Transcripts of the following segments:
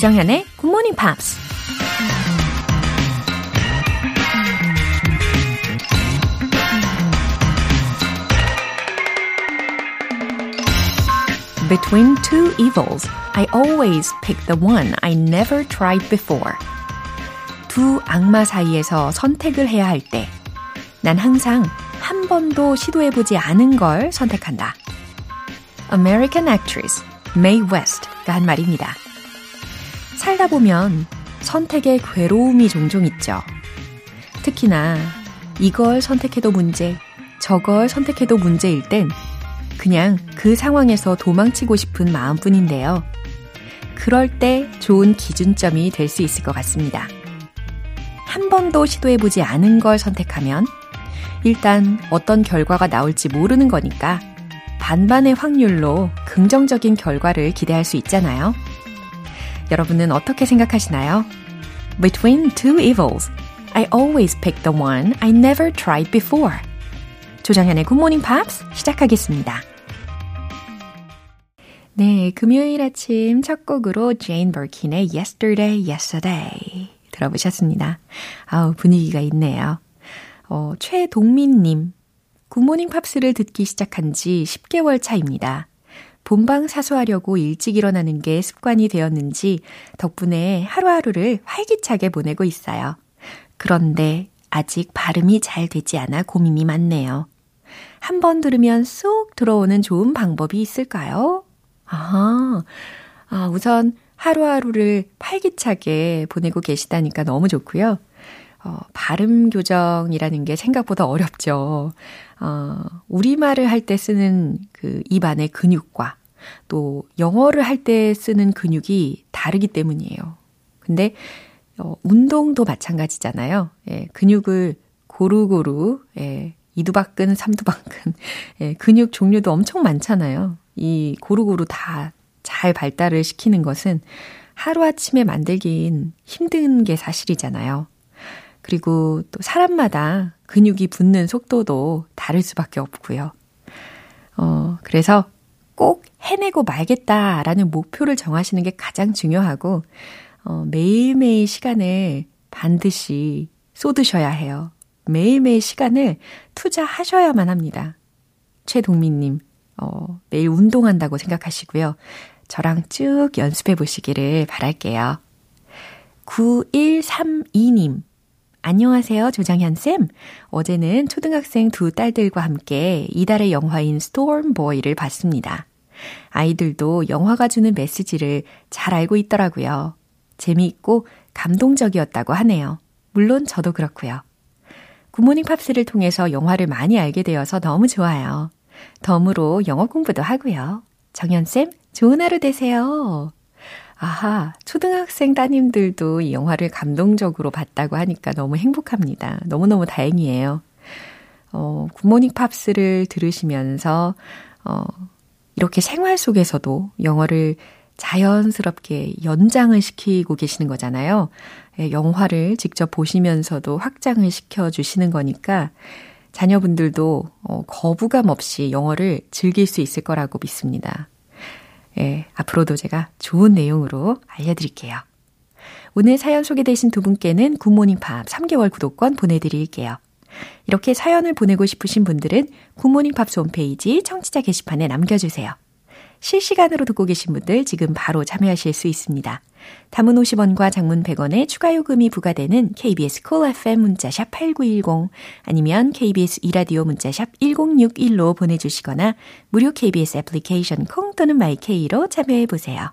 Good Morning Pops. Between two evils, I always pick the one I never tried before. 두 악마 사이에서 선택을 해야 할 때, 난 항상 한 번도 시도해보지 않은 걸 선택한다. American actress Mae West가 한 말입니다. 살다 보면 선택의 괴로움이 종종 있죠. 특히나 이걸 선택해도 문제, 저걸 선택해도 문제일 땐 그냥 그 상황에서 도망치고 싶은 마음뿐인데요. 그럴 때 좋은 기준점이 될 수 있을 것 같습니다. 한 번도 시도해보지 않은 걸 선택하면 일단 어떤 결과가 나올지 모르는 거니까 반반의 확률로 긍정적인 결과를 기대할 수 있잖아요. 여러분은 어떻게 생각하시나요? Between two evils, I always pick the one I never tried before. 조정현의 Good Morning Pops 시작하겠습니다. 네, 금요일 아침 첫 곡으로 제인 버킨의 Yesterday, Yesterday 들어보셨습니다. 아우, 분위기가 있네요. 어, 최동민님, 굿모닝 팝스를 듣기 시작한 지 10개월 차입니다. 본방 사수하려고 일찍 일어나는 게 습관이 되었는지 덕분에 하루하루를 활기차게 보내고 있어요. 그런데 아직 발음이 잘 되지 않아 고민이 많네요. 한 번 들으면 쏙 들어오는 좋은 방법이 있을까요? 아하, 아, 우선 하루하루를 활기차게 보내고 계시다니까 너무 좋고요. 어, 발음 교정이라는 게 생각보다 어렵죠. 어, 우리말을 할 때 쓰는 그 입안의 근육과 또 영어를 할 때 쓰는 근육이 다르기 때문이에요. 근데 어, 운동도 마찬가지잖아요. 예, 근육을 고루고루 예, 이두박근, 삼두박근 예, 근육 종류도 엄청 많잖아요. 이 고루고루 다 잘 발달을 시키는 것은 하루아침에 만들긴 힘든 게 사실이잖아요. 그리고 또 사람마다 근육이 붙는 속도도 다를 수밖에 없고요. 어, 그래서 꼭 해내고 말겠다라는 목표를 정하시는 게 가장 중요하고, 어, 매일매일 시간을 반드시 쏟으셔야 해요. 매일매일 시간을 투자하셔야만 합니다. 최동민님, 어, 매일 운동한다고 생각하시고요. 저랑 쭉 연습해 보시기를 바랄게요. 9132님, 안녕하세요, 조장현쌤. 어제는 초등학생 두 딸들과 함께 이달의 영화인 스토음보이를 봤습니다. 아이들도 영화가 주는 메시지를 잘 알고 있더라고요. 재미있고 감동적이었다고 하네요. 물론 저도 그렇고요. 굿모닝 팝스를 통해서 영화를 많이 알게 되어서 너무 좋아요. 덤으로 영어 공부도 하고요. 정현쌤, 좋은 하루 되세요. 아하, 초등학생 따님들도 이 영화를 감동적으로 봤다고 하니까 너무 행복합니다. 너무너무 다행이에요. 어, 굿모닝 팝스를 들으시면서, 어, 이렇게 생활 속에서도 영어를 자연스럽게 연장을 시키고 계시는 거잖아요. 예, 영화를 직접 보시면서도 확장을 시켜주시는 거니까 자녀분들도 어, 거부감 없이 영어를 즐길 수 있을 거라고 믿습니다. 예, 앞으로도 제가 좋은 내용으로 알려드릴게요. 오늘 사연 소개되신 두 분께는 굿모닝 팝 3개월 구독권 보내드릴게요. 이렇게 사연을 보내고 싶으신 분들은 굿모닝 팝스 홈페이지 청취자 게시판에 남겨주세요. 실시간으로 듣고 계신 분들 지금 바로 참여하실 수 있습니다. 단문 50원과 장문 100원의 추가 요금이 부과되는 KBS Cool FM 문자샵 8910 아니면 KBS 2라디오 문자샵 1061로 보내주시거나 무료 KBS 애플리케이션 콩 또는 마이케이로 참여해 보세요.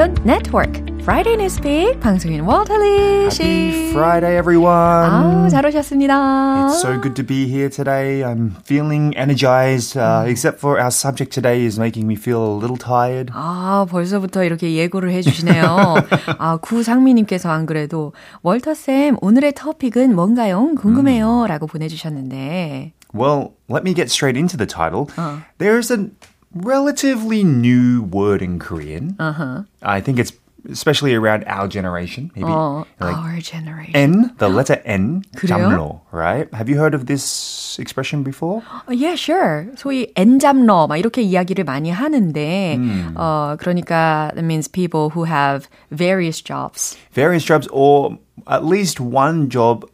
지구촌 네트워크. Friday Newspeak 방송인 워터리 씨. Happy Friday, everyone. 아우, 잘 오셨습니다. It's so good to be here today. I'm feeling energized, uh, except for our subject today is making me feel a little tired. 아, 벌써부터 이렇게 예고를 해주시네요. 아, 구상미님께서 안 그래도, 월터 쌤, 오늘의 토픽은 뭔가요? 궁금해요. 라고 보내주셨는데. Well, let me get straight into the title. Uh. There's a relatively new word in Korean. Uh-huh. I think it's especially around our generation, maybe 어, like our generation. N, the letter N, 그래요? jamno, right? Have you heard of this expression before? 어, yeah, sure. 소위 엔잡러 막 이렇게 이야기를 많이 하는데 어 그러니까 that means people who have various jobs. Various jobs or at least one job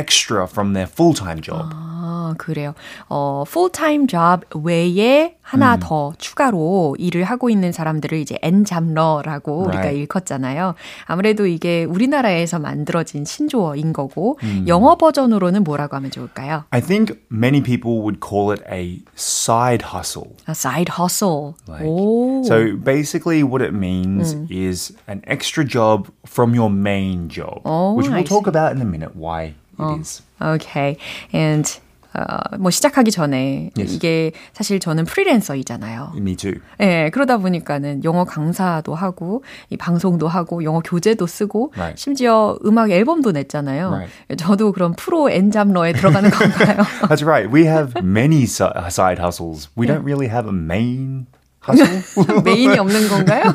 extra from their full-time job. 아, 그래요. 어, full-time job 외에 하나 더 추가로 일을 하고 있는 사람들을 이제 엔잡러라고 우리가 Right. 일컫잖아요. 아무래도 이게 우리나라에서 만들어진 신조어인 거고 영어 버전으로는 뭐라고 하면 좋을까요? I think many people would call it a side hustle. A side hustle. Like, 오. So basically, what it means is an extra job from your main job, Oh, which I we'll talk about in a minute why it is. Okay. And 어, 뭐 시작하기 전에 Yes. 이게 사실 저는 프리랜서이잖아요. Me too. 예, 그러다 보니까는 영어 강사도 하고 이 방송도 하고 영어 교재도 쓰고 Right. 심지어 음악 앨범도 냈잖아요. Right. 저도 그런 프로 엔잡러에 들어가는 건가요? That's right. We have many si- uh, side hustles. We don't really have a main hustle. 메인이 없는 건가요?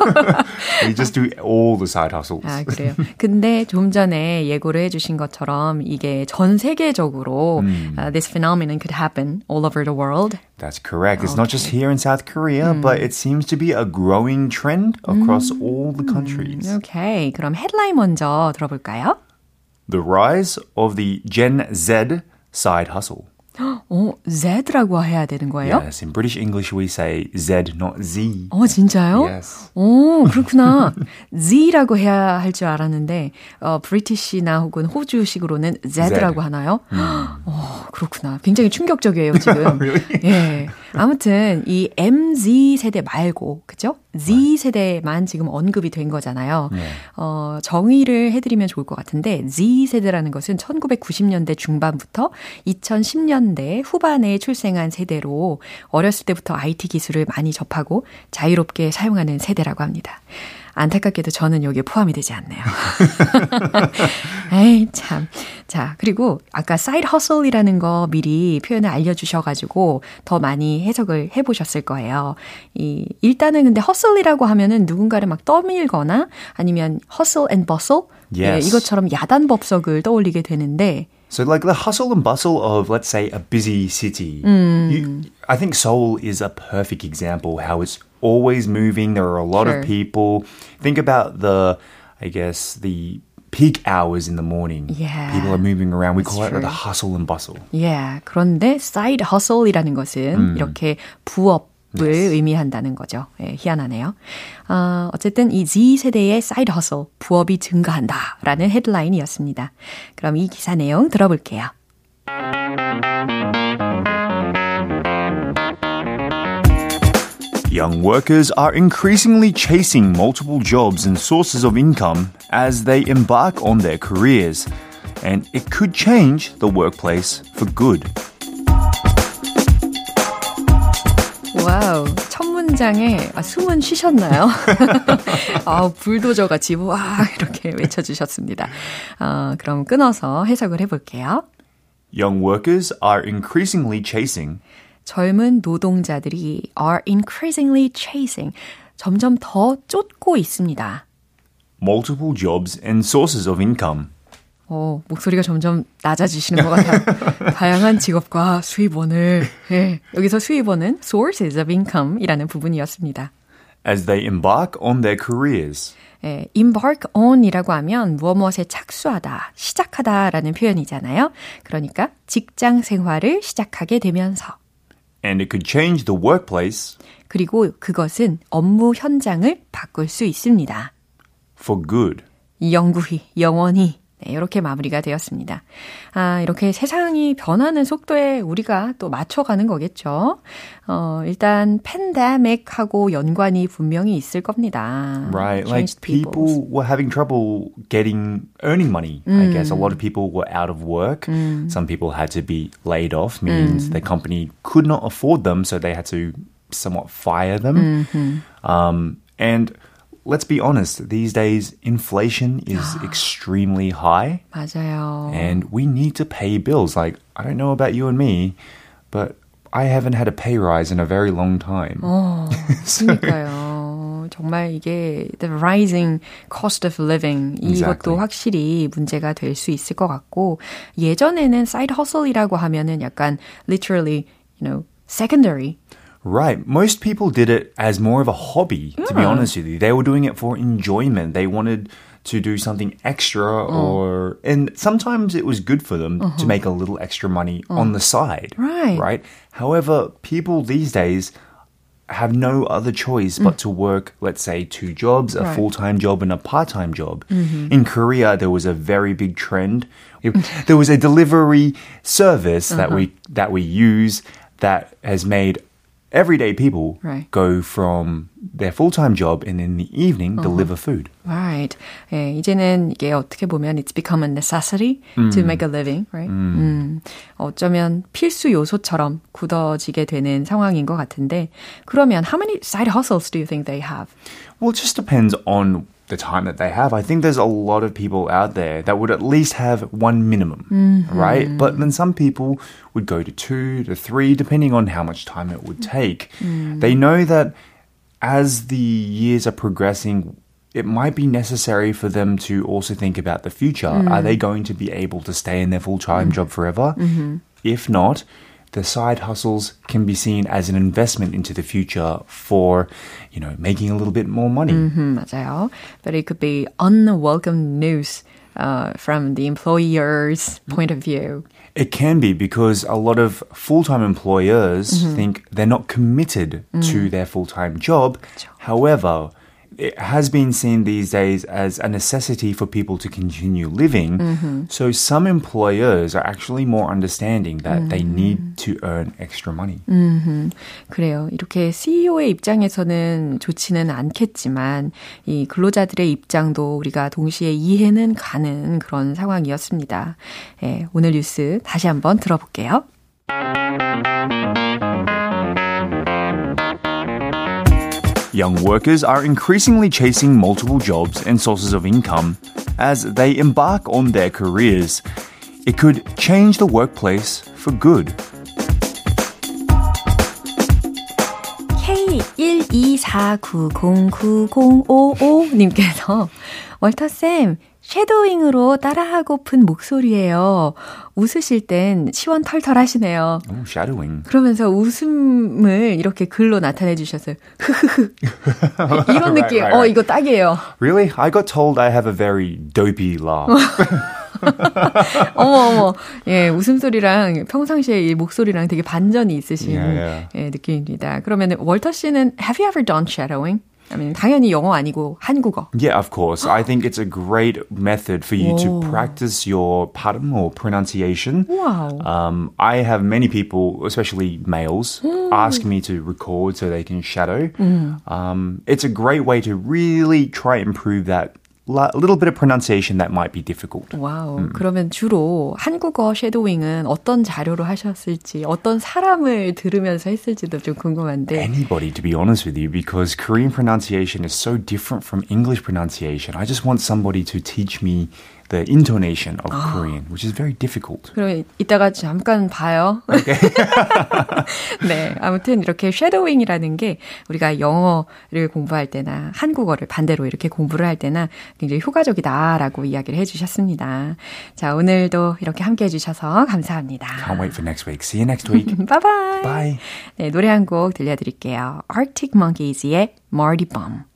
we just do all the side hustles. 아, 그래요. 근데 좀 전에 예고를 해주신 것처럼 이게 전 세계적으로 uh, this phenomenon could happen all over the world. That's correct. It's not just here in South Korea, but it seems to be a growing trend across all the countries. 오케이. 그럼 헤드라인 먼저 들어볼까요? The rise of the Gen Z side hustle. 어, Z라고 해야 되는 거예요? Yes, in British English we say Z, not Z. 어, 진짜요? Yes. 오, 그렇구나. Z라고 해야 할 줄 알았는데, 어, 브리티시나 혹은 호주식으로는 Z라고 Z. 하나요? 어, 그렇구나. 굉장히 충격적이에요, 지금. 예. 아무튼, 이 MZ 세대 말고, 그죠? Z 세대만 지금 언급이 된 거잖아요. 어, 정의를 해드리면 좋을 것 같은데, Z 세대라는 것은 1990년대 중반부터 2010년대 후반에 출생한 세대로 어렸을 때부터 IT 기술을 많이 접하고 자유롭게 사용하는 세대라고 합니다. 안타깝게도 저는 여기에 포함이 되지 않네요. 에이, 참. 자, 그리고 아까 side hustle이라는 거 미리 표현을 알려주셔가지고 더 많이 해석을 해보셨을 거예요. 이, 일단은 근데 hustle이라고 하면은 누군가를 막 떠밀거나 아니면 hustle and bustle? 예. 이것처럼 야단 법석을 떠올리게 되는데, So, like the hustle and bustle of, let's say, a busy city. You, I think Seoul is a perfect example how it's always moving. There are a lot Sure. of people. Think about the, I guess, the peak hours in the morning. Yeah, People are moving around. We call it true. the hustle and bustle. 예, 그런데 side hustle이라는 것은 이렇게 부업을 의미한다는 거죠. 예, 희한하네요. 어, 어쨌든 이 Z 세대의 side hustle, 부업이 증가한다라는 헤드라인이었습니다. 그럼 이 기사 내용 들어볼게요. Young workers are increasingly chasing multiple jobs and sources of income as they embark on their careers. And it could change the workplace for good. 와우, 첫 문장에 아, 숨은 쉬셨나요? 아, 불도저 같이 와 이렇게 외쳐주셨습니다. 어, 그럼 끊어서 해석을 해볼게요. Young workers are increasingly chasing 젊은 노동자들이 are increasingly chasing 점점 더 쫓고 있습니다. multiple jobs and sources of income. 어, 목소리가 점점 낮아지시는 것 같아요. 다양한 직업과 수입원을, 예, 여기서 수입원은 sources of income이라는 부분이었습니다. as they embark on their careers. 예, embark on이라고 하면 무엇 무엇에 착수하다, 시작하다라는 표현이잖아요. 그러니까 직장 생활을 시작하게 되면서 And it could change the workplace 그리고 그것은 업무 현장을 바꿀 수 있습니다. for good. 영구히, 영원히 네, 이렇게 마무리가 되었습니다. 아, 이렇게 세상이 변하는 속도에 우리가 또 맞춰가는 거겠죠. 어, 일단 팬데믹하고 연관이 분명히 있을 겁니다. Right, like people were having trouble getting earning money. 음. I guess a lot of people were out of work. 음. Some people had to be laid off, means 음. the company could not afford them, so they had to somewhat fire them. Mm-hmm. Um, and let's be honest, these days inflation is extremely high. 맞아요. And we need to pay bills. Like, I don't know about you and me, but I haven't had a pay rise in a very long time. 어, 그러니까요. 정말 이게 the rising cost of living 이것도 exactly. 확실히 문제가 될 수 있을 것 같고 예전에는 side hustle이라고 하면은 약간 literally, you know, secondary Right. Most people did it as more of a hobby, yeah. to be honest with you. They were doing it for enjoyment. They wanted to do something extra oh. or and sometimes it was good for them to make a little extra money oh. on the side. Right. Right? However, people these days have no other choice but mm. to work, let's say, two jobs, a right. full-time job and a part-time job. Mm-hmm. In Korea, there was a very big trend. there was a delivery service uh-huh. that we that we use that has made everyday people right. go from their full-time job and in the evening uh-huh. deliver food. Right. 예, 이제는 이게 어떻게 보면 it's become a necessity 음. to make a living, right? 음. 음. 어쩌면 필수 요소처럼 굳어지게 되는 상황인 것 같은데 그러면 how many side hustles do you think they have? Well, it just depends on the time that they have. I think there's a lot of people out there that would at least have one minimum, mm-hmm. right? But then some people would go to two to three, depending on how much time it would take. Mm. They know that as the years are progressing, it might be necessary for them to also think about the future. Mm. Are they going to be able to stay in their full time mm. job forever? Mm-hmm. If not, the side hustles can be seen as an investment into the future for, you know, making a little bit more money. Mm-hmm, 맞아요. But it could be unwelcome news uh, from the employer's point of view. It can be because a lot of full time employers mm-hmm. think they're not committed mm. to their full time job. 그렇죠. However, it has been seen these days as a necessity for people to continue living. Mm-hmm. So some employers are actually more understanding that mm-hmm. they need to earn extra money. Mm-hmm. 그래요. 이렇게 CEO의 입장에서는 좋지는 않겠지만 이 근로자들의 입장도 우리가 동시에 이해는 가는 그런 상황이었습니다. 예, 오늘 뉴스 다시 한번 들어볼게요. Young workers are increasingly chasing multiple jobs and sources of income as they embark on their careers. It could change the workplace for good. K124909055님께서 월터쌤, 섀도잉으로 따라하고픈 목소리예요. 웃으실 땐 시원 털털 하시네요. 오, 섀도잉. 그러면서 웃음을 이렇게 글로 나타내 주셨어요. 이런 느낌. right, right, right. 어, 이거 딱이에요. Really? I got told I have a very dopey laugh. 어머 어머. 예, 웃음소리랑 평상시에 이 목소리랑 되게 반전이 있으신 yeah, yeah. 예, 느낌입니다. 그러면 월터 씨는 have you ever done shadowing? I mean, 당연히 영어 아니고 한국어. Yeah, of course. I think it's a great method for you to practice your 발음 or pronunciation. Wow. Um, I have many people, especially males, mm. ask me to record so they can shadow. Mm. Um, it's a great way to really try and improve that a little bit of pronunciation that might be difficult. 와우. 음. 그러면 주로 한국어 섀도잉은 어떤 자료로 하셨을지, 어떤 사람을 들으면서 했을지도 좀 궁금한데. Anybody, to be honest with you, because Korean pronunciation is so different from English pronunciation. I just want somebody to teach me the intonation of 아. Korean, which is very difficult. 그럼 이따가 잠깐 봐요. Okay. 네, 아무튼 이렇게 쉐도잉이라는 게 우리가 영어를 공부할 때나 한국어를 반대로 이렇게 공부를 할 때나 굉장히 효과적이다라고 이야기를 해주셨습니다. 자, 오늘도 이렇게 함께 해 주셔서 감사합니다. Can't wait for next week. See you next week. bye bye. Bye. 네, 노래 한 곡 들려드릴게요. Arctic Monkeys의 Marty Bum.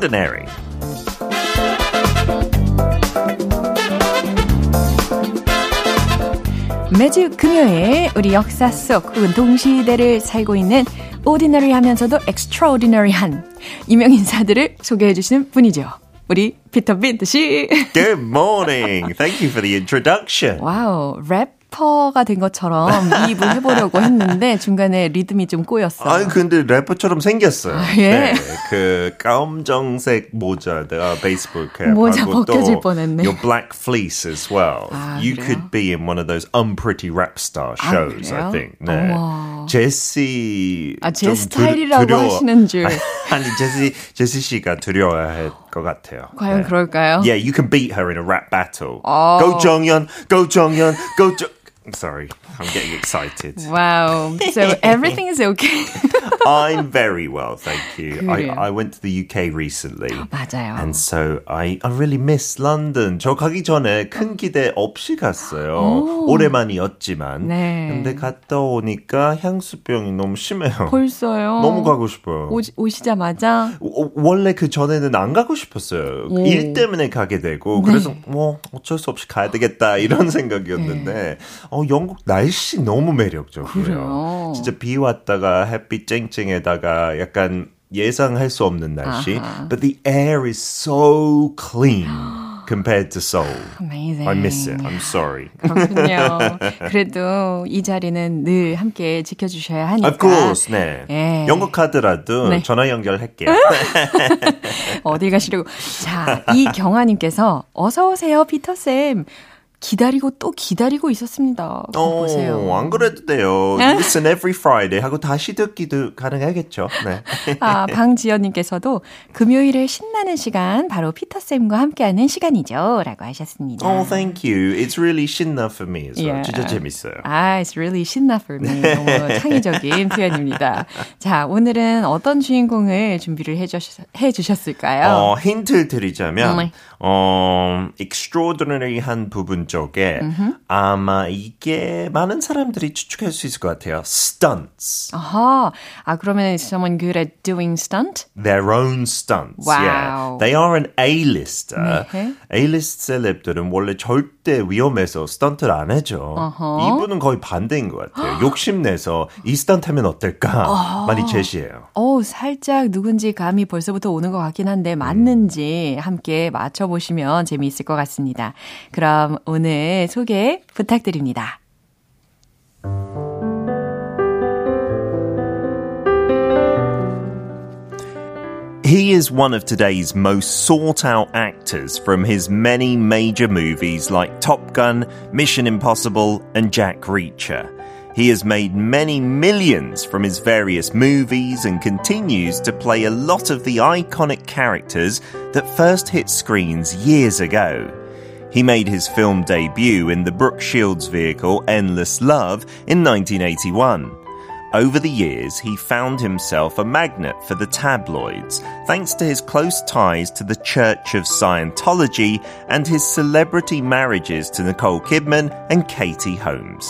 Extraordinary. 매주 금요일 우리 역사 속 혹은 동시대를 살고 있는 ordinary 하면서도 extraordinary한 유명 인사들을 소개해 주시는 분이죠. 우리 피터 빈트 씨. Good morning. Thank you for the introduction. Wow, 래퍼가 된 것처럼 이입을 해보려고 했는데 중간에 리듬이 좀 꼬였어. 아니 근데 래퍼처럼 생겼어요. 예? 네, 그 검정색 모자, 내가 베이스볼 캡 모자 벗겨질 또 뻔했네. Your black fleece as well. 아, you 그래요? could be in one of those unpretty rap star 아, shows, 그래요? I think. 네. 어머. 제시 아, 제좀 스타일이라고 두려워. 하시는 줄. 아니 제시 제시 씨가 두려워할 것 같아요. 과연 네. 그럴까요? Yeah, you can beat her in a rap battle. Oh. Go 정연, go 정연, go 정. Sorry, I'm getting excited. Wow. So everything is okay. I'm very well, thank you. I, 그래요. I went to the UK recently. 맞아요. And so I, I really miss London. 저 가기 전에 큰 기대 없이 갔어요. 오랜만이었지만. 네. 근데 갔다 오니까 향수병이 너무 심해요. 벌써요. 너무 가고 싶어요. 오, 오시자마자 어, 원래 그 전에는 안 가고 싶었어요. 오. 일 때문에 가게 되고 그래서 뭐 어쩔 수 없이 가야 되겠다 이런 생각이었는데 어, 영국 날씨 너무 매력적이에요. 그래요? 진짜 비 왔다가 햇빛 쨍쨍에다가 약간 예상할 수 없는 날씨. 아하. But the air is so clean compared to Seoul. amazing. I miss it. I'm sorry. 그렇군요. 그래도 이 자리는 늘 함께 지켜주셔야 하니까. Of course, 네. 예. 영국 하더라도 네. 전화 연결할게요. 어디 가시려고. 자, 이경아님께서 어서 오세요, 피터쌤. 기다리고 또 기다리고 있었습니다. 그거 보세요. 어, 안 그래도 돼요. Listen every Friday 하고 다시 듣기도 가능하겠죠. 네. 아, 방지연님께서도 금요일에 신나는 시간, 바로 피터 쌤과 함께하는 시간이죠. 라고 하셨습니다. Oh, thank you. It's really 신나 for me as well. Yeah. 진짜 재밌어요. 아, it's really 신나 for me. 너무 창의적인 표현입니다. 자, 오늘은 어떤 주인공을 준비를 해주셨, 해주셨을까요? 어, 힌트 드리자면, 네. 어, extraordinary한 부분 쪽에 아마 이게 많은 사람들이 추측할 수 있을 것 같아요. stunts. 아하. 아, 그러면 is someone good at doing stunt? Their own stunts. Wow. Yeah. They are an A-lister. 네. A-list celeb들은 원래 절대 위험해서 스턴트를 안 하죠. 어허. 이분은 거의 반대인 것 같아요. 욕심내서 이 스턴트 하면 어떨까? 많이 제시해요. 어 살짝 누군지 감이 벌써부터 오는 것 같긴 한데 맞는지 함께 맞춰 보시면 재미있을 것 같습니다. 그럼 오늘 소개 부탁드립니다. He is one of today's most sought out actors from his many major movies like Top Gun, Mission Impossible, and Jack Reacher. He has made many millions from his various movies and continues to play a lot of the iconic characters that first hit screens years ago. He made his film debut in the Brooke Shields vehicle Endless Love in 1981. Over the years, he found himself a magnet for the tabloids, thanks to his close ties to the Church of Scientology and his celebrity marriages to Nicole Kidman and Katie Holmes.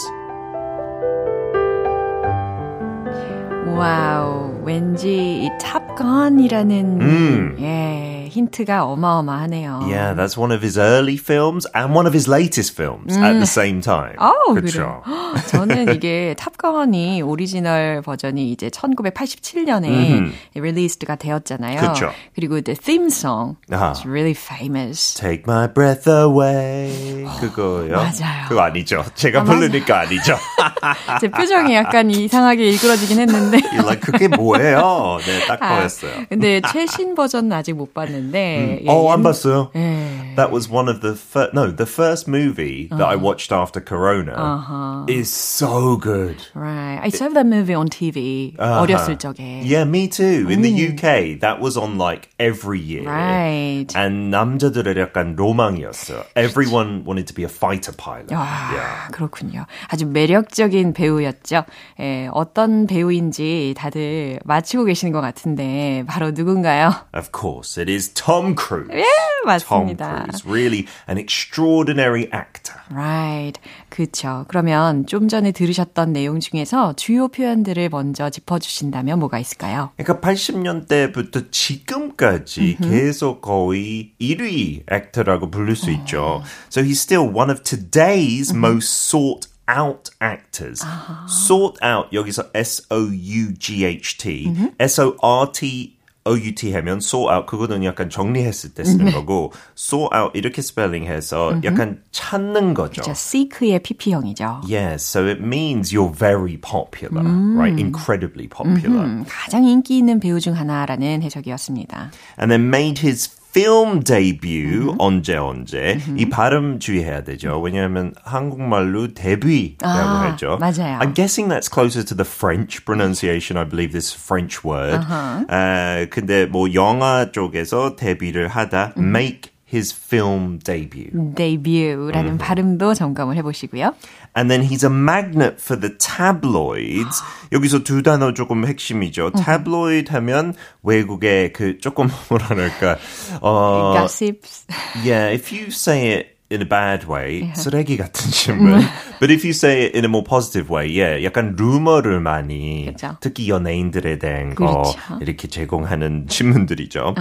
Wow, 왠지 이 탑건이라는 음. 예, 힌트가 어마어마하네요. Yeah, that's one of his early films and one of his latest films at the same time. 그쵸? 그래요. 저는 이게 탑건이 오리지널 버전이 이제 1987년에 release가 되었잖아요. 그쵸. 그리고 the theme song is really famous. Take my breath away. 그거요? 맞아요. 그거 아니죠. 제가 아, 맞아. 부르니까 아니죠. 제 표정이 약간 이상하게 일그러지긴 했는데. Like, 그게 뭐예요? 네, 딱 아, 보였어요. 근데 최신 버전은 아직 못 봤는데. 예, 어, 안 옛- 봤어요? 예. That was one of the first, no, the first movie that I watched after Corona Uh-huh. is so good. Right. I saw that movie on TV Uh-huh. 어렸을 적에. Yeah, me too. In the UK, that was on like every year. Right. And 남자들의 약간 로망이었어요. Everyone wanted to be a fighter pilot. 아, Yeah. 그렇군요. 아주 매력적인 배우였죠. 예, 어떤 배우인지 다들 맞히고 계시는 것 같은데. 네, 바로 누군가요? Of course, it is Tom Cruise. 예, 맞습니다. Tom Cruise, really an extraordinary actor. Right. 그쵸. 그러면 좀 전에 들으셨던 내용 중에서 주요 표현들을 먼저 짚어주신다면 뭐가 있을까요? 그러니까 80년대부터 지금까지 계속 거의 1위 액터라고 부를 수 있죠. So he's still one of today's most sought out actors. Sought out 여기서 S O U G H T, S O R T OUT 하면 sought out 그거는 약간 정리했을 때 쓰는 거고 sought out 이렇게 스펠링해서 약간 찾는 거죠. 자, seek의 PP형이죠. Yes, so it means you're very popular, right? Incredibly popular. 음, 가장 인기 있는 배우 중 하나라는 해석이었습니다. And then made his film debut 언제 언제 이 발음 주의해야 되죠. 왜냐하면 한국말로 데뷔라고 아, 하죠. 맞아요. I'm guessing that's closer to the French pronunciation. I believe this French word. 아, 근데 뭐 영화 쪽에서 데뷔를 하다 make his film debut. 데뷔라는 발음도 점검을 해보시고요. And then he's a magnet for the tabloids. 여기서 두 단어 조금 핵심이죠. tabloid 하면 외국의 그 조금 뭐랄까 어 gossips. yeah, if you say it in a bad way, 쓰레기 같은 신문. But if you say it in a more positive way, yeah, 약간 루머를 많이 그렇죠. 특히 연예인들에 대한 거 그렇죠. 이렇게 제공하는 신문들이죠.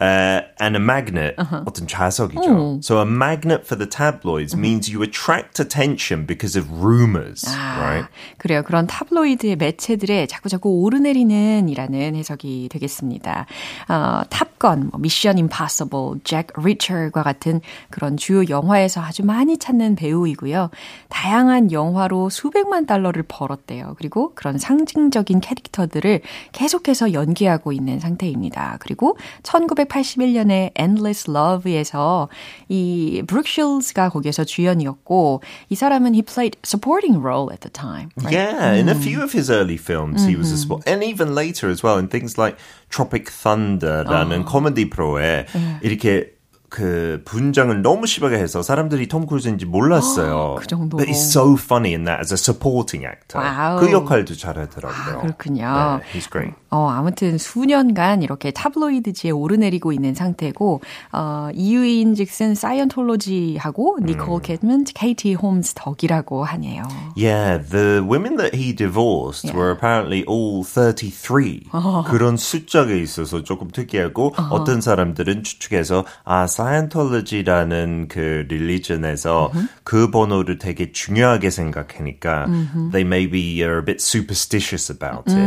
Uh, and a magnet, 어떤 좌석이죠. So a magnet for the tabloids means you attract attention because of rumors, right? 그래요. 그런 타블로이드의 매체들에 자꾸 자꾸 오르내리는 이라는 해석이 되겠습니다. 어, 탑건, 뭐, 미션 임파서블, 잭 리처과 같은 그런 주요 영화 에서 아주 많이 찾는 배우이고요. 다양한 영화로 수백만 달러를 벌었대요. 그리고 그런 상징적인 캐릭터들을 계속해서 연기하고 있는 상태입니다. 그리고 1981년에 Endless Love에서 이 브룩 실즈가 거기에서 주연이었고 이 사람은 he played supporting role at the time. right? Yeah, in a few of his early films, he was a sport, and even later as well in things like Tropic Thunder라는 코미디 프로에 이렇게 그 분장을 너무 심하게 해서 사람들이 톰 크루즈인지 몰랐어요. 그 정도로. But he's so funny in that as a supporting actor. 와우. 그 역할도 잘하더라고요. 아, 그렇군요. 네, he's great. 어, 아무튼 수년간 이렇게 타블로이드지에 오르내리고 있는 상태고, 어, 이유인 즉슨 사이언톨로지하고 니콜 캐드먼, 케이티 홈스 덕이라고 하네요. Yeah, the women that he divorced were apparently all 33. 그런 숫자가 있어서 조금 특이하고 어떤 사람들은 추측해서 아 사이언톨로지라는 그 릴리전에서 그 번호를 되게 중요하게 생각하니까 they maybe are a bit superstitious about it.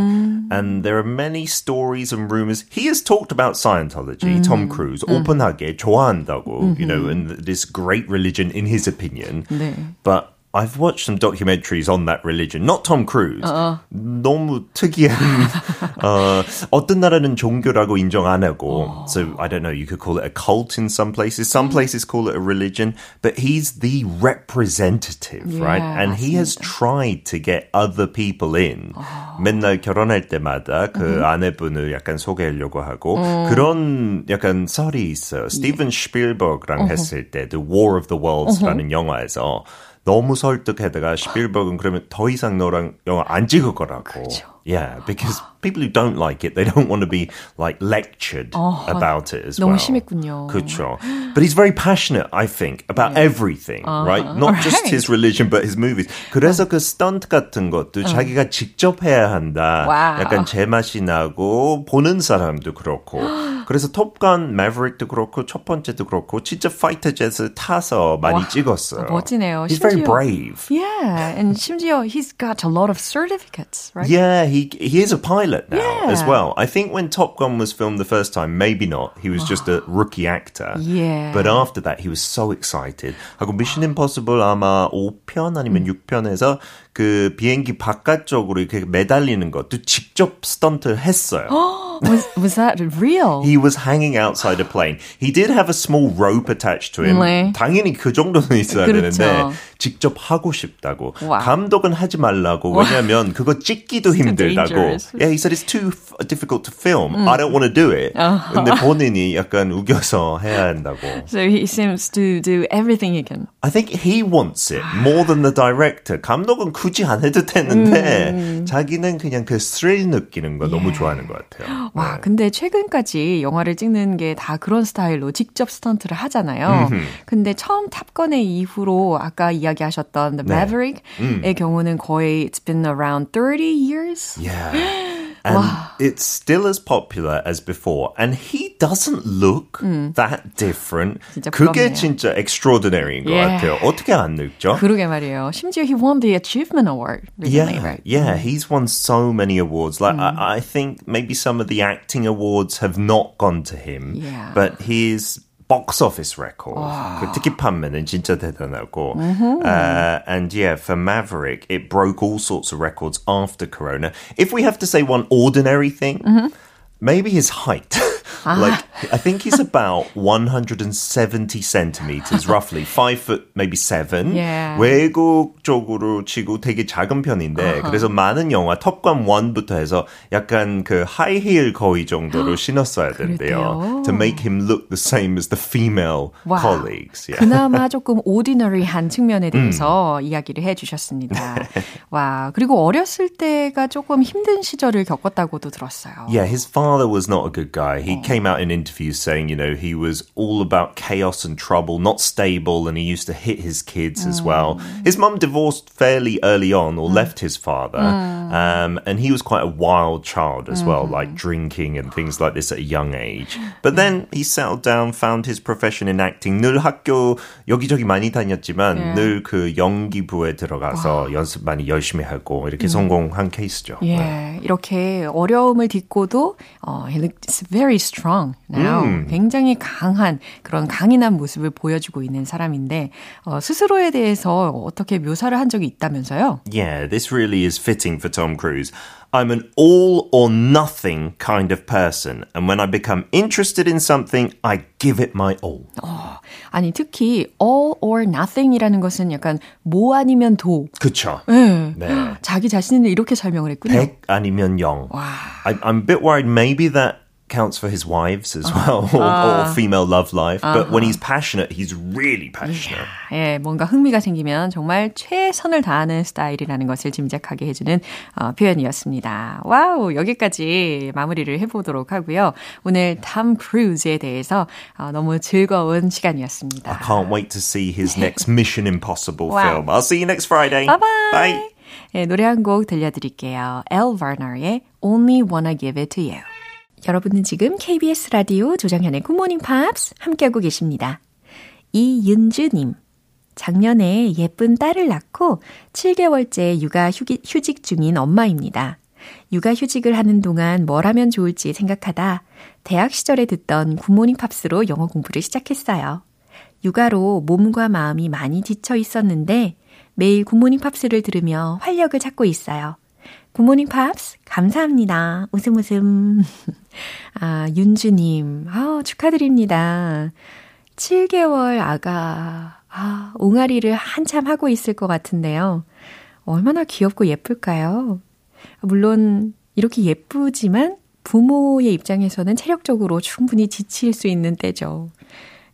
And there are many stories and rumors. He has talked about Scientology, Tom Cruise, 오픈하게 좋아한다고, you know, and this great religion in his opinion. 네. But I've watched some documentaries on that religion. Not Tom Cruise. 너무 특이한 어, 어떤 나라는 종교라고 인정 안 하고. So I don't know. You could call it a cult in some places. Some places call it a religion. But he's the representative, right? Yeah, And he has tried to get other people in. 맨날 결혼할 때마다 그 아내분을 약간 소개하려고 하고 그런 약간 썰이 있어요. 스티븐 슈필버그랑 했을 때 The War of the Worlds라는 영화에서 너무 설득하다가 스필버그는 그러면 더 이상 너랑 영화 안 찍을 거라고. Yeah, because people who don't like it, they don't want to be like lectured about it as 너무 well. 심했군요. 그렇죠. But he's very passionate, I think, about everything, right? Not just Right. his religion, but his movies. 그래서 그 스턴트 같은 것도 자기가 직접 해야 한다. 와우. 약간 제맛이 나고 보는 사람도 그렇고. 그래서 톱건 매버릭도 그렇고 첫 번째도 그렇고 진짜 파이터 jet을 타서 많이 찍었어요. 멋지네요. He's very 심지어- brave. Yeah, and 심지어 he's got a lot of certificates, right? Yeah, he he is a pilot now Yeah. as well. I think when Top Gun was filmed the first time, maybe not. He was just a rookie actor. Yeah. But after that, he was so excited. 하고 Mission Impossible 아마 5편 아니면 6편에서 그 비행기 바깥쪽으로 이렇게 매달리는 것도 직접 스턴트 했어요. Was, was that real? He was hanging outside a plane. He did have a small rope attached to him. 네. 당연히 그 정도는 있어야 그렇죠. 되는데 직접 하고 싶다고. 와. 감독은 하지 말라고. 왜냐면 그거 찍기도 힘들다고. Yeah, he said it's too difficult to film. I don't want to do it. 근데 본인이 약간 우겨서 해야 한다고. So he seems to do everything he can. I think he wants it more than the director. 감독은 굳이 안 해도 되는데 음. 자기는 그냥 그 스릴 느끼는 거 예. 너무 좋아하는 것 같아요. 와, 네. 근데 최근까지 영화를 찍는 게 다 그런 스타일로 직접 스턴트를 하잖아요. 음흠. 근데 처음 탑건의 이후로 아까 이야기하셨던 The Maverick의 네. 음. 경우는 거의 it's been around 30 years. Yeah. And wow. it's still as popular as before. And he doesn't look 음. that different. 진짜 그게 진짜 extraordinary인 것 yeah. 같아요. 어떻게 안 늙죠? 그러게 말이에요. 심지어 he won the Achievement Award recently, yeah, right? Yeah, he's won so many awards. Like, mm. I, I think maybe some of the acting awards have not gone to him. Yeah. But he's box office record. 와. 그 티켓 판매는 진짜 대단하고. Uh, and yeah, for Maverick, it broke all sorts of records after Corona. If we have to say one ordinary thing, mm-hmm. maybe his height. like I think he's about 170 centimeters, roughly five foot, maybe seven. Yeah. 외국 쪽으로 치고 되게 작은 편인데 uh-huh. 그래서 많은 영화 톱건 1부터 해서 약간 그 하이힐 거의 정도로 신었어야 된대요. To make him look the same as the female wow. colleagues. Yeah. 그나마 조금 ordinary한 측면에 대해서 음. 이야기를 해주셨습니다. 와 그리고 어렸을 때가 조금 힘든 시절을 겪었다고도 들었어요. Yeah, his father was not a good guy. He came out in interviews saying, you know, he was all about chaos and trouble, not stable, and he used to hit his kids mm. as well. Mm. His mum divorced fairly early on or mm. left his father, mm. um, and he was quite a wild child as well, mm. like drinking and things like this at a young age. But then he settled down, found his profession in acting. 늘 학교 여기저기 많이 다녔지만 늘 그 연기부에 들어가서 연습 많이 열심히 하고 이렇게 성공한 케이스죠. 예, 네. 이렇게 어려움을 딛고도 어, he looks very strong. now. 음. 굉장히 강한 그런 강인한 모습을 보여주고 있는 사람인데 어, 스스로에 대해서 어떻게 묘사를 한 적이 있다면서요? Yeah, this really is fitting for Tom Cruise. I'm an all or nothing kind of person. And when I become interested in something, I give it my all. 어, 아니, 특히 all or nothing이라는 것은 약간 뭐 아니면 도. 그쵸. 네. 네. 자기 자신을 이렇게 설명을 했군요. 100 아니면 0. 와. I, I'm a bit worried maybe that counts for his wives as well, or, or female love life. Uh-huh. But when he's passionate, he's really passionate. 예, 뭔가 흥미가 생기면 정말 최선을 다하는 스타일이라는 것을 짐작하게 해주는 어, 표현이었습니다. wow, 여기까지 마무리를 해보도록 하고요. 오늘 탐 크루즈에 대해서 어, 너무 즐거운 시간이었습니다. I can't wait to see his next Mission Impossible film. I'll see you next Friday. Bye bye. 예, 노래 한 곡 들려드릴게요. El Varner의 Only Wanna Give It To You. 여러분은 지금 KBS 라디오 조정현의 굿모닝 팝스 함께하고 계십니다. 이윤주님, 작년에 예쁜 딸을 낳고 7개월째 육아 휴직 중인 엄마입니다. 육아 휴직을 하는 동안 뭘 하면 좋을지 생각하다 대학 시절에 듣던 굿모닝 팝스로 영어 공부를 시작했어요. 육아로 몸과 마음이 많이 지쳐 있었는데 매일 굿모닝 팝스를 들으며 활력을 찾고 있어요. 굿모닝 팝스 감사합니다. 웃음 웃음. 아, 윤주님. 아, 축하드립니다. 7개월 아가. 아, 옹알이를 한참 하고 있을 것 같은데요. 얼마나 귀엽고 예쁠까요? 물론 이렇게 예쁘지만 부모의 입장에서는 체력적으로 충분히 지칠 수 있는 때죠.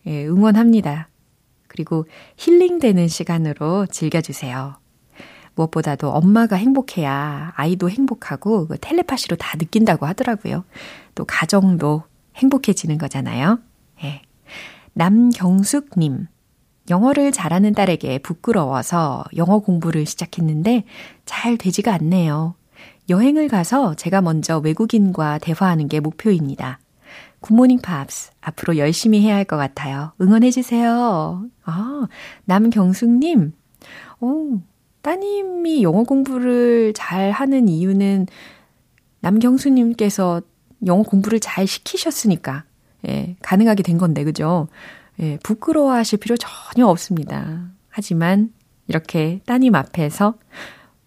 예, 응원합니다. 그리고 힐링되는 시간으로 즐겨주세요. 무엇보다도 엄마가 행복해야 아이도 행복하고 그 텔레파시로 다 느낀다고 하더라고요. 또 가정도 행복해지는 거잖아요. 예. 남경숙님. 영어를 잘하는 딸에게 부끄러워서 영어 공부를 시작했는데 잘 되지가 않네요. 여행을 가서 제가 먼저 외국인과 대화하는 게 목표입니다. 굿모닝 팝스. 앞으로 열심히 해야 할 것 같아요. 응원해주세요. 아, 남경숙님. 오, 따님이 영어 공부를 잘 하는 이유는 남경수님께서 영어 공부를 잘 시키셨으니까, 예, 가능하게 된 건데, 그죠? 예, 부끄러워 하실 필요 전혀 없습니다. 하지만, 이렇게 따님 앞에서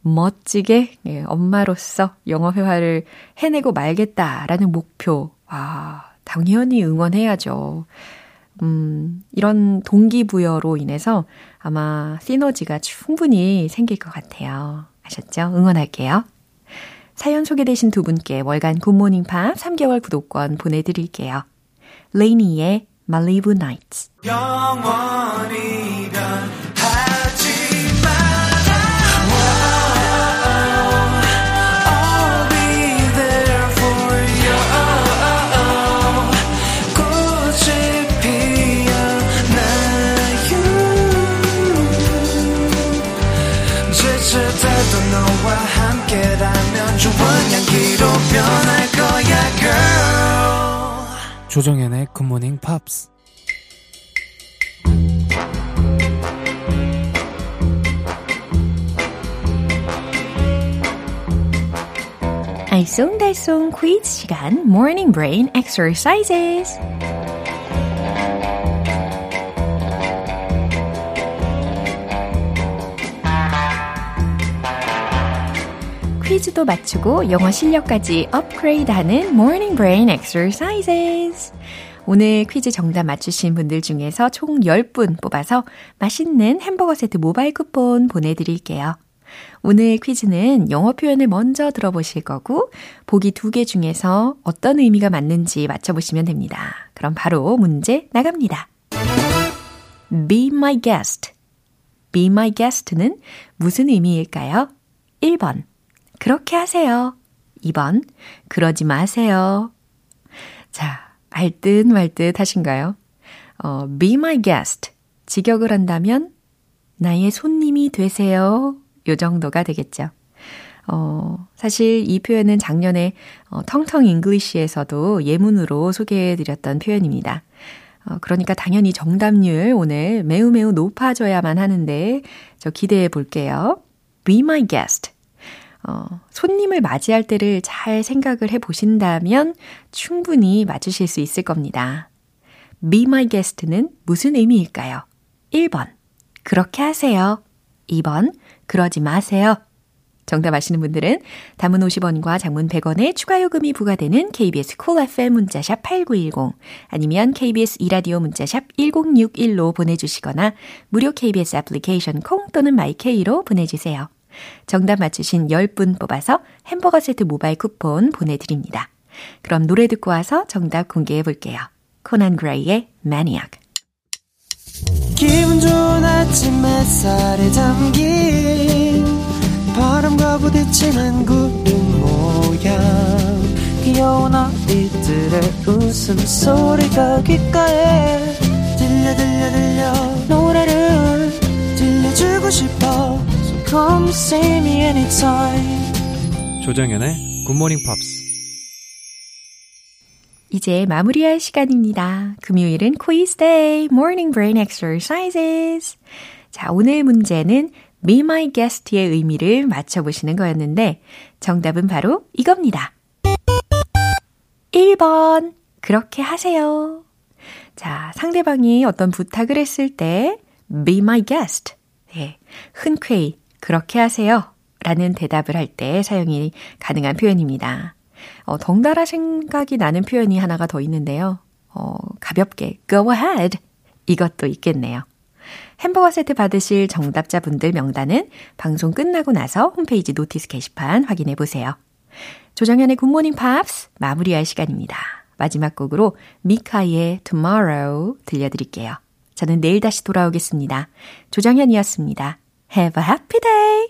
멋지게, 예, 엄마로서 영어 회화를 해내고 말겠다라는 목표, 와, 당연히 응원해야죠. 음, 이런 동기부여로 인해서 아마 시너지가 충분히 생길 것 같아요. 아셨죠? 응원할게요. 사연 소개되신 두 분께 월간 굿모닝 팝 3개월 구독권 보내드릴게요. 레이니의 Malibu Nights. 영원히 마라. 함께라면 좋은 향기로 변할 거야 girl. 조정연의 굿모닝 팝스 알쏭달쏭 퀴즈 시간 Morning Brain Exercises 퀴즈도 맞추고 영어 실력까지 업그레이드하는 Morning Brain Exercises. 오늘 퀴즈 정답 맞추신 분들 중에서 총 10분 뽑아서 맛있는 햄버거 세트 모바일 쿠폰 보내드릴게요. 오늘 퀴즈는 영어 표현을 먼저 들어보실 거고, 보기 두 개 중에서 어떤 의미가 맞는지 맞춰보시면 됩니다. 그럼 바로 문제 나갑니다. Be my guest. Be my guest는 무슨 의미일까요? 1번. 그렇게 하세요. 2번, 그러지 마세요. 자, 알듯 말듯 하신가요? 어, be my guest. 직역을 한다면, 나의 손님이 되세요. 요 정도가 되겠죠. 어, 사실 이 표현은 작년에 어, 텅텅 잉글리시에서도 예문으로 소개해 드렸던 표현입니다. 어, 그러니까 당연히 정답률 오늘 매우 매우 높아져야만 하는데 저 기대해 볼게요. Be my guest. 어, 손님을 맞이할 때를 잘 생각을 해 보신다면 충분히 맞추실 수 있을 겁니다. Be my guest는 무슨 의미일까요? 1번. 그렇게 하세요. 2번. 그러지 마세요. 정답 아시는 분들은 담은 50원과 장문 100원의 추가 요금이 부과되는 KBS 콜 cool FM 문자샵 8910 아니면 KBS 2라디오 문자샵 1061로 보내주시거나 무료 KBS 애플리케이션 콩 또는 My K로 보내주세요. 정답 맞추신 10분 뽑아서 햄버거 세트 모바일 쿠폰 보내드립니다. 그럼 노래 듣고 와서 정답 공개해 볼게요. 코난 그레이의 Maniac. 기분 좋은 아침 햇살에 담긴 바람과 부딪히는 구름 모양 귀여운 아이들의 웃음소리가 귓가에 들려 들려 들려 Come see me anytime. 조정연의 굿모닝 팝스 이제 마무리할 시간입니다. 금요일은 quiz day, morning brain exercises. 자, 오늘 문제는 be my guest의 의미를 맞춰보시는 거였는데, 정답은 바로 이겁니다. 1번, 그렇게 하세요. 자, 상대방이 어떤 부탁을 했을 때, be my guest. 네, 흔쾌히 그렇게 하세요. 라는 대답을 할 때 사용이 가능한 표현입니다. 어, 덩달아 생각이 나는 표현이 하나가 더 있는데요. 어, 가볍게 go ahead 이것도 있겠네요. 햄버거 세트 받으실 정답자분들 명단은 방송 끝나고 나서 홈페이지 notice 게시판 확인해 보세요. 조정현의 굿모닝 팝스 마무리할 시간입니다. 마지막 곡으로 미카의 Tomorrow 들려드릴게요. 저는 내일 다시 돌아오겠습니다. 조정현이었습니다. Have a happy day!